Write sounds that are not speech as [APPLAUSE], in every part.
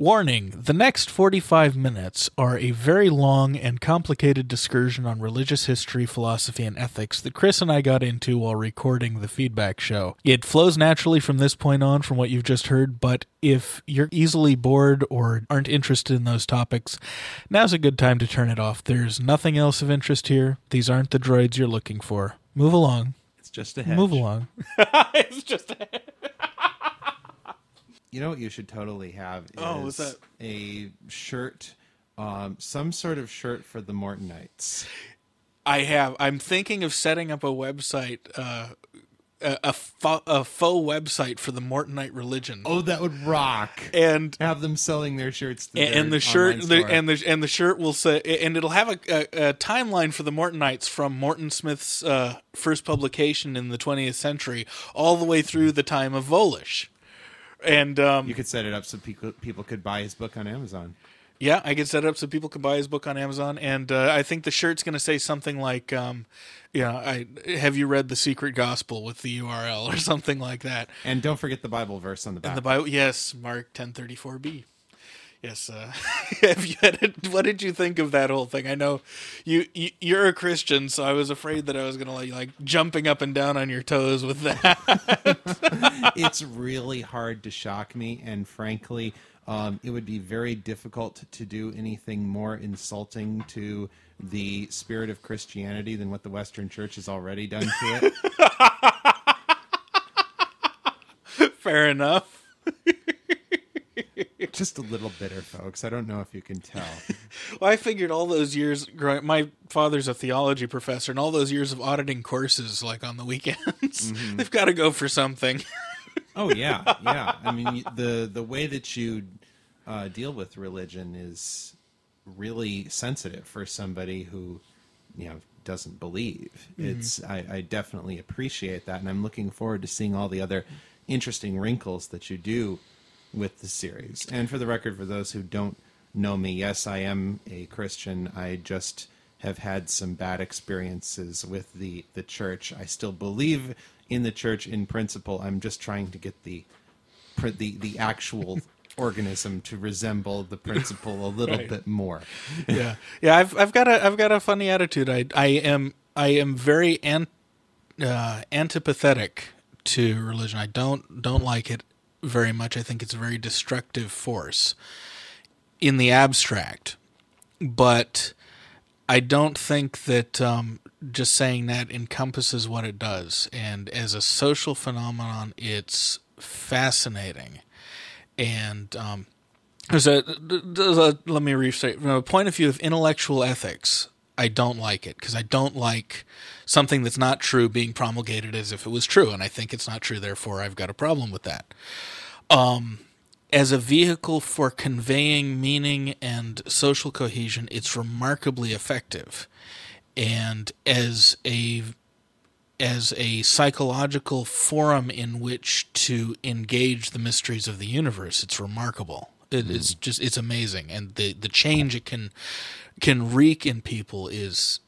Warning the next 45 minutes are a very long and complicated discursion on religious history, philosophy, and ethics that Chris and I got into while recording the feedback show. It flows naturally from this point on from what you've just heard, but if you're easily bored or aren't interested in those topics, now's a good time to turn it off. There's nothing else of interest here. These aren't the droids you're looking for. Move along. It's just a hedge. Move along. [LAUGHS] it's just You know what you should totally have is Oh, what's that? a shirt, um, some sort of shirt for the Mortonites. I have. I'm thinking of setting up a website, uh, a, a, fo- a faux website for the Mortonite religion. Oh, that would rock. and Have them selling their shirts. And, and the shirt the, and the and the shirt will say and it'll have a, a, a timeline for the Mortonites from Morton Smith's uh, first publication in the 20th century all the way through the time of Volish. And um, you could set it up so people people could buy his book on Amazon. Yeah, I could set it up so people could buy his book on Amazon, and uh, I think the shirt's going to say something like, um, "You know, I have you read the Secret Gospel with the URL [LAUGHS] or something like that." And don't forget the Bible verse on the back. And the Bible, yes, Mark ten thirty four b. Yes, uh, [LAUGHS] have you had it, what did you think of that whole thing? I know you, you you're a Christian, so I was afraid that I was going to like like jumping up and down on your toes with that. [LAUGHS] it's really hard to shock me, and frankly, um, it would be very difficult to do anything more insulting to the spirit of Christianity than what the Western Church has already done to it. [LAUGHS] Fair enough. Just a little bitter, folks. I don't know if you can tell. [LAUGHS] Well, I figured all those years growing. My father's a theology professor, and all those years of auditing courses, like on the weekends, [LAUGHS] they've got to go for something. Oh yeah, [LAUGHS] yeah. I mean, the the way that you uh, deal with religion is really sensitive for somebody who you know doesn't believe. It's I, I definitely appreciate that, and I'm looking forward to seeing all the other interesting wrinkles that you do with the series. And for the record, for those who don't know me, yes, I am a Christian. I just have had some bad experiences with the the church. I still believe in the church in principle. I'm just trying to get the the the actual [LAUGHS] organism to resemble the principle a little Right. bit more. yeah, yeah. I've I've got a I've got a funny attitude. I I am I am very an, uh, antipathetic to religion. I don't don't like it very much. I think it's a very destructive force in the abstract, but I don't think that um, just saying that encompasses what it does. And as a social phenomenon, it's fascinating. And um, there's a, there's a let me restate from a point of view of intellectual ethics. I don't like it because I don't like something that's not true being promulgated as if it was true, and I think it's not true. Therefore, I've got a problem with that. Um, as a vehicle for conveying meaning and social cohesion, it's remarkably effective. And as a as a psychological forum in which to engage the mysteries of the universe, it's remarkable. It, It's just it's amazing, and the the change it can can wreak in people is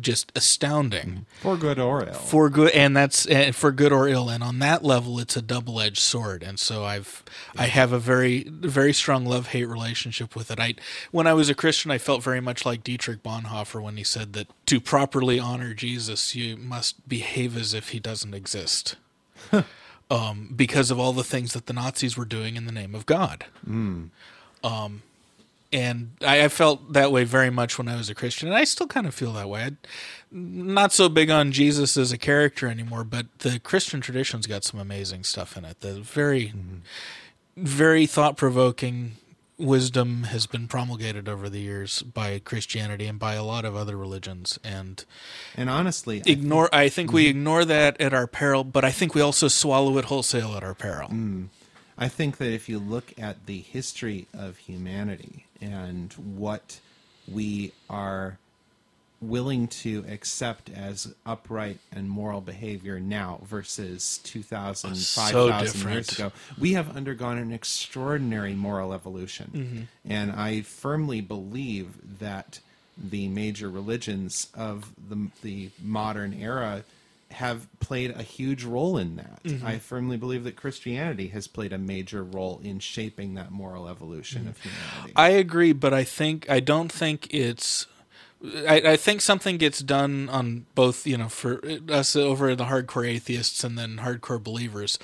just astounding. For good or ill. for good and that's uh, for good or ill. And on that level it's a double-edged sword. And so i've i have a very very strong love-hate relationship with it. I when i was a christian i felt very much like dietrich bonhoeffer when he said that to properly honor jesus you must behave as if he doesn't exist. [LAUGHS] Um, because of all the things that the nazis were doing in the name of god. Um, and I, I felt that way very much when I was a Christian, and I still kind of feel that way. I'm not so big on Jesus as a character anymore, but the Christian tradition's got some amazing stuff in it. The very, mm-hmm. very thought provoking wisdom has been promulgated over the years by Christianity and by a lot of other religions, and And honestly, I ignore. I think we mm-hmm. ignore that at our peril, but I think we also swallow it wholesale at our peril. Mm. I think that if you look at the history of humanity and what we are willing to accept as upright and moral behavior now versus 2,000, So 5,000 years ago, we have undergone an extraordinary moral evolution. Mm-hmm. And I firmly believe that the major religions of the, the modern era have played a huge role in that. Mm-hmm. I firmly believe that Christianity has played a major role in shaping that moral evolution mm-hmm. of humanity. I agree, but I think I don't think it's. I, I think something gets done on both, you know, for us over the hardcore atheists and then hardcore believers.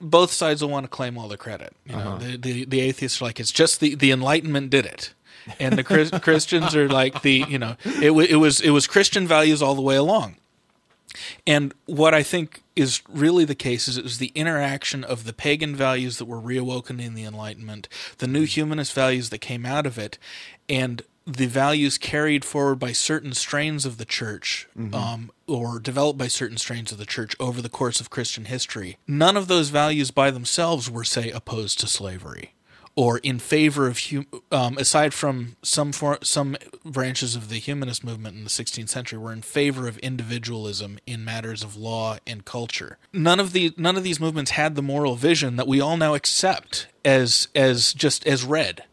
Both sides will want to claim all the credit. You know, uh-huh. the, the the atheists are like it's just the the Enlightenment did it, and the Chris, [LAUGHS] Christians are like the you know it it was it was Christian values all the way along. And what I think is really the case is it was the interaction of the pagan values that were reawoken in the Enlightenment, the new humanist values that came out of it, and the values carried forward by certain strains of the church um, or developed by certain strains of the church over the course of Christian history. None of those values by themselves were, say, opposed to slavery or in favor of hum- um, aside from some for- some branches of the humanist movement in the 16th century were in favor of individualism in matters of law and culture. None of the none of these movements had the moral vision that we all now accept as as just as read.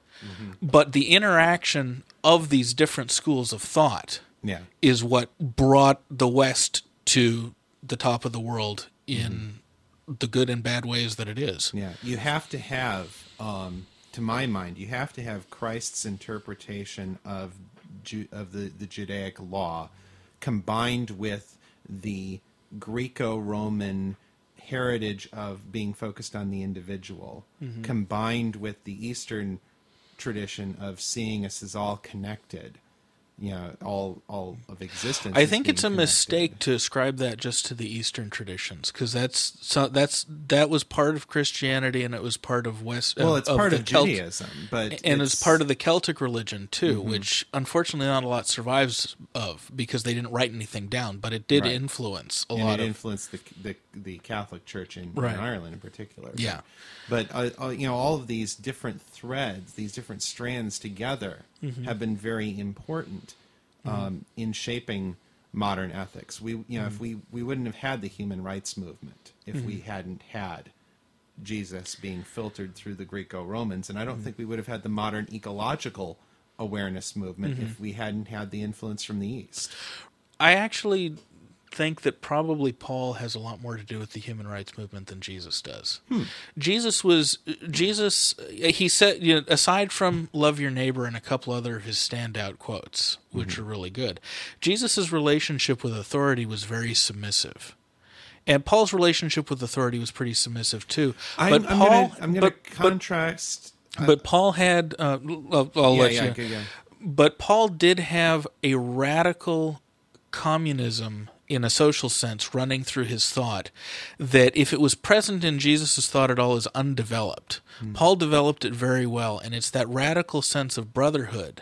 But the interaction of these different schools of thought yeah. is what brought the West to the top of the world in the good and bad ways that it is. Yeah, you have to have, um, to my mind, you have to have Christ's interpretation of Ju- of the, the Judaic law combined with the Greco-Roman heritage of being focused on the individual, combined with the Eastern tradition of seeing us as all connected. You know, all all of existence. I think it's a connected. mistake to ascribe that just to the Eastern traditions because that's so that's that was part of Christianity and it was part of West. Well, it's part the of Celt- Judaism, but and it's, it's part of the Celtic religion too, Mm-hmm. which unfortunately not a lot survives of because they didn't write anything down, but it did Right. influence a and lot it of. influenced the, the the Catholic Church in, Right. in Ireland in particular. Yeah. but uh, uh, you know all of these different threads, these different strands together, Mm-hmm. have been very important um, in shaping modern ethics. We you know Mm-hmm. if we we wouldn't have had the human rights movement if we hadn't had Jesus being filtered through the Greco-Romans, and I Mm-hmm. don't think we would have had the modern ecological awareness movement Mm-hmm. if we hadn't had the influence from the East. I actually think that probably Paul has a lot more to do with the human rights movement than Jesus does. Hmm. Jesus was Jesus. He said, you know, aside from love your neighbor and a couple other of his standout quotes, which mm-hmm. are really good, Jesus's relationship with authority was very submissive. And Paul's relationship with authority was pretty submissive too. I'm, but I'm Paul, gonna, I'm gonna but, but, contrast. Uh, but Paul had. Uh, I'll, I'll yeah, let yeah, you. okay, yeah. But Paul did have a radical communism in a social sense running through his thought that if it was present in Jesus' thought at all is undeveloped. Paul developed it very well, and it's that radical sense of brotherhood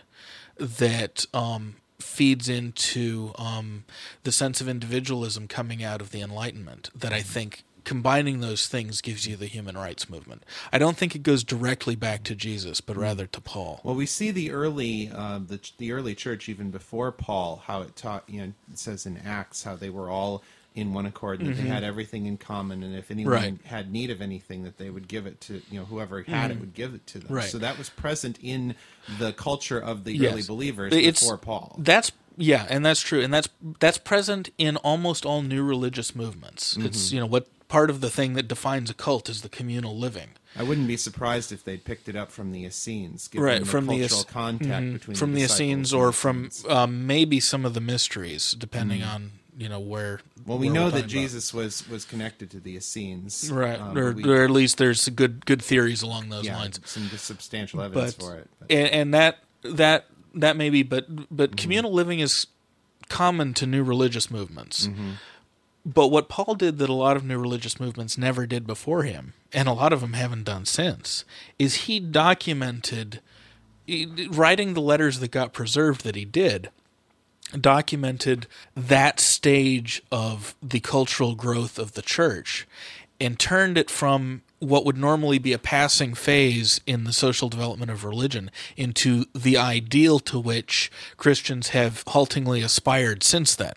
that um, feeds into um, the sense of individualism coming out of the Enlightenment that I think combining those things gives you the human rights movement. I don't think it goes directly back to Jesus, but rather to Paul. Well, we see the early uh, the the early church even before Paul how it taught. You know, it says in Acts how they were all in one accord and that they had everything in common, and if anyone Mm-hmm. Right. had need of anything, that they would give it to you know whoever had it would give it to them. Mm-hmm. Right. So that was present in the culture of the Yes. early believers It's- before Paul. That's yeah, and that's true, and that's that's present in almost all new religious movements. Mm-hmm. It's you know what part of the thing that defines a cult is the communal living, I wouldn't be surprised if they'd picked it up from the Essenes, given right? the from the cultural contact mhm, between from the, the, Essenes or from um, maybe some of the mysteries, depending on you know where. Well, we where know that talking about. Jesus was was connected to the Essenes, right, um, or, we- or at least there's good good theories along those yeah, lines. some substantial evidence but for it. But- and, and that that that may be, but but Mm-hmm. communal living is common to new religious movements. But what Paul did that a lot of new religious movements never did before him, and a lot of them haven't done since, is he documented writing the letters that got preserved that he did documented that stage of the cultural growth of the church and turned it from what would normally be a passing phase in the social development of religion into the ideal to which Christians have haltingly aspired since then.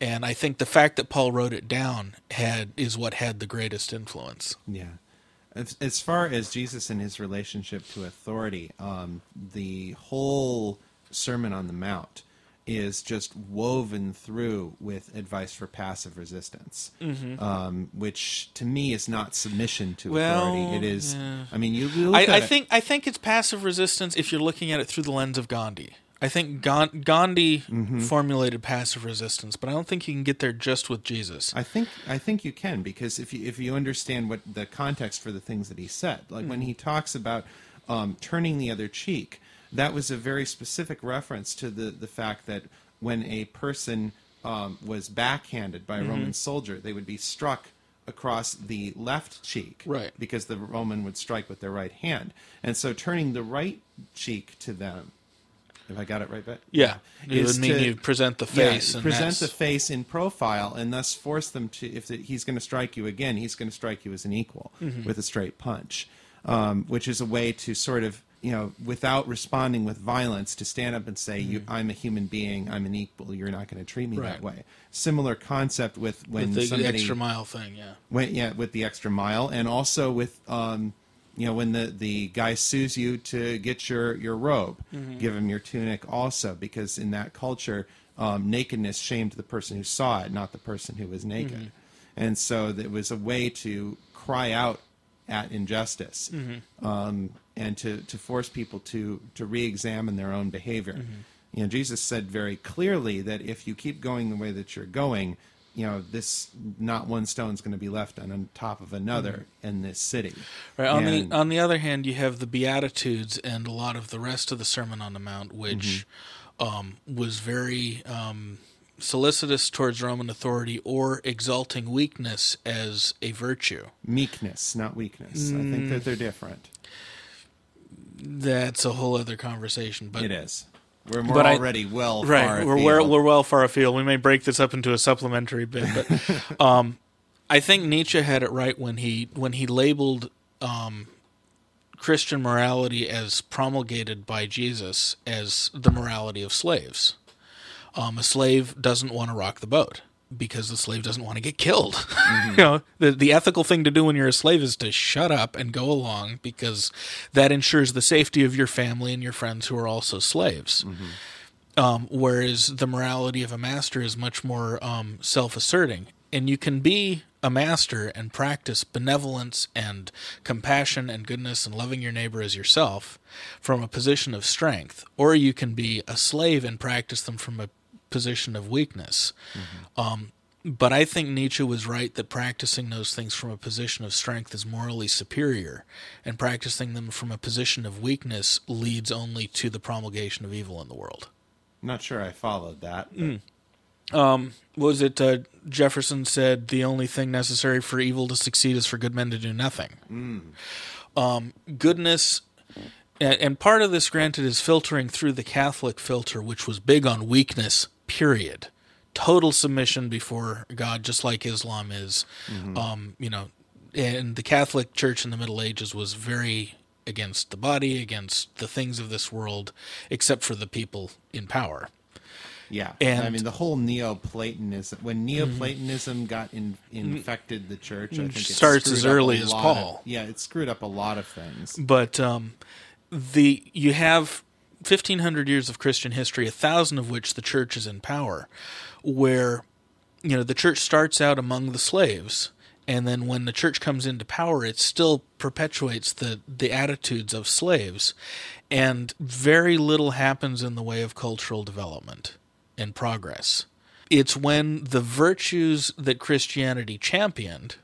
And I think the fact that Paul wrote it down had is what had the greatest influence. Yeah. As, as far as Jesus and his relationship to authority, um, the whole Sermon on the Mount is just woven through with advice for passive resistance, um, which to me is not submission to Mm-hmm. Well, authority. It is. yeah. I mean, you, I, I think I think it's passive resistance if you're looking at it through the lens of Gandhi. I think Gan- Gandhi Mm-hmm. formulated passive resistance, but I don't think you can get there just with Jesus. I think I think you can because if you if you understand what the context for the things that he said, like when he talks about um, turning the other cheek, that was a very specific reference to the the fact that when a person um, was backhanded by a Roman soldier, they would be struck across the left cheek, Right. Because the Roman would strike with their right hand, and so turning the right cheek to them. If I got it right, Bet? Yeah, it is would mean to- you present the face. yeah, present the face in profile, and thus force them to. If the, he's going to strike you again, he's going to strike you as an equal Mm-hmm. with a straight punch, um, which is a way to sort of you know without responding with violence to stand up and say, "You, I'm a human being. I'm an equal. You're not going to treat me that Mm-hmm. Way." Similar concept with when with the somebody extra mile thing. Yeah. when, yeah, with the extra mile, and also with um, you know when the the guy sues you to get your your robe, give him your tunic also, because in that culture, um, nakedness shamed the person who saw it, not the person who was naked, and so it was a way to cry out at injustice, um, and to to force people to to re-examine their own behavior. You know, Jesus said very clearly that if you keep going the way that you're going, you know, this not one stone's going to be left on, top of another in this city. Right. On And- the on the other hand, you have the Beatitudes and a lot of the rest of the Sermon on the Mount, which Mm-hmm. um, was very um, solicitous towards Roman authority or exalting weakness as a virtue. meekness, not weakness. I think that they're different. That's a whole other conversation. But It is. We're, we're But I- already well right, far we're afield. we're we're well far afield. We may break this up into a supplementary bit, but [LAUGHS] um, I think Nietzsche had it right when he when he labeled um, Christian morality as promulgated by Jesus as the morality of slaves. Um, a slave doesn't want to rock the boat because the slave doesn't want to get killed. [LAUGHS] you know, the the ethical thing to do when you're a slave is to shut up and go along because that ensures the safety of your family and your friends who are also slaves. Um, whereas the morality of a master is much more um, self-asserting, and you can be a master and practice benevolence and compassion and goodness and loving your neighbor as yourself from a position of strength, or you can be a slave and practice them from a position of weakness. Um, but I think Nietzsche was right that practicing those things from a position of strength is morally superior, and practicing them from a position of weakness leads only to the promulgation of evil in the world. Not sure I followed that. Mm. but- was it uh, Jefferson said the only thing necessary for evil to succeed is for good men to do nothing. Um, goodness, and part of this, granted, is filtering through the Catholic filter, which was big on weakness. Period. Total submission before God, just like Islam is. Um, you know, and the Catholic Church in the Middle Ages was very against the body, against the things of this world, except for the people in power. Yeah, And- Mm-hmm. I mean the whole Neoplatonism. When Neoplatonism got in, infected the church, I think it Starts as early as Paul. Of, yeah, it screwed up a lot of things. but um, the you have 1500 years of christian history a thousand of which the church is in power where you know the church starts out among the slaves and then when the church comes into power it still perpetuates the the attitudes of slaves and very little happens in the way of cultural development and progress. It's when the virtues that christianity championed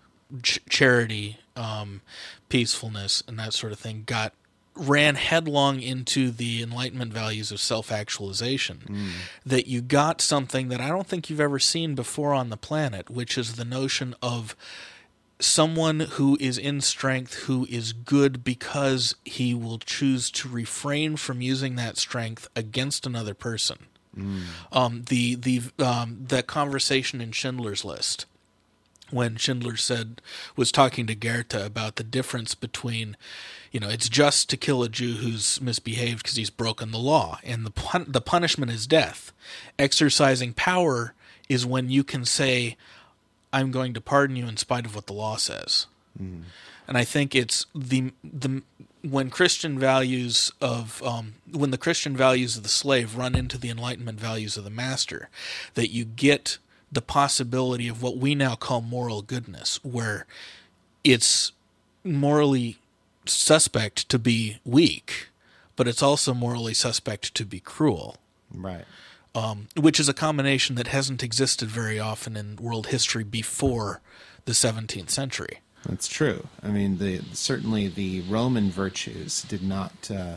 ch- charity, um, peacefulness, and that sort of thing got ran headlong into the enlightenment values of self-actualization that you got something that I don't think you've ever seen before on the planet which is the notion of someone who is in strength who is good because he will choose to refrain from using that strength against another person. Um, the the um, that conversation in Schindler's List when Schindler said was talking to Goeth about the difference between you know it's just to kill a Jew who's misbehaved because he's broken the law and the pun- the punishment is death. Exercising power is when you can say I'm going to pardon you in spite of what the law says. And I think it's the the when Christian values of um, when the Christian values of the slave run into the Enlightenment values of the master, that you get the possibility of what we now call moral goodness, where it's morally suspect to be weak, but it's also morally suspect to be cruel. Right. Um, which is a combination that hasn't existed very often in world history before the 17th century. That's true. I mean, the certainly the Roman virtues did not uh,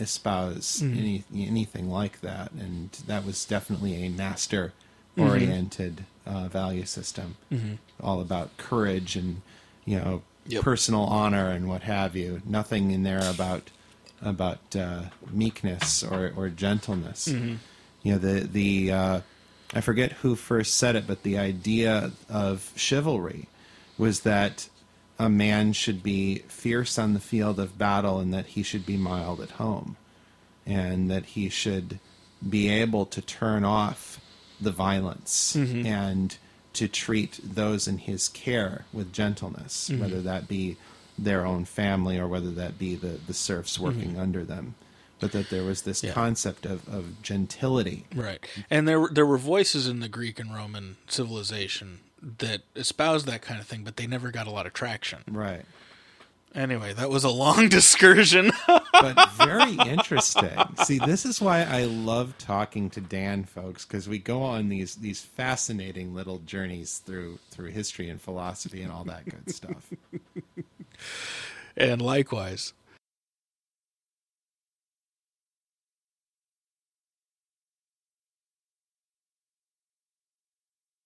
espouse Mm. any anything like that, and that was definitely a master-oriented Mm-hmm. uh, value system, all about courage and you know Yep. personal honor and what have you. Nothing in there about about uh, meekness or, or gentleness. Mm-hmm. You know, the the uh, I forget who first said it, but the idea of chivalry was that a man should be fierce on the field of battle and that he should be mild at home, and that he should be able to turn off the violence mm-hmm. and to treat those in his care with gentleness, mm-hmm. whether that be their own family or whether that be the, the serfs mm-hmm. working under them. But that there was this Yeah. concept of, of gentility. Right. And there were there were voices in the Greek and Roman civilization that espoused that kind of thing, but they never got a lot of traction. Right. Anyway, that was a long [LAUGHS] discursion. but very interesting. See, this is why I love talking to Dan, folks, because we go on these these fascinating little journeys through through history and philosophy and all that good stuff. and likewise.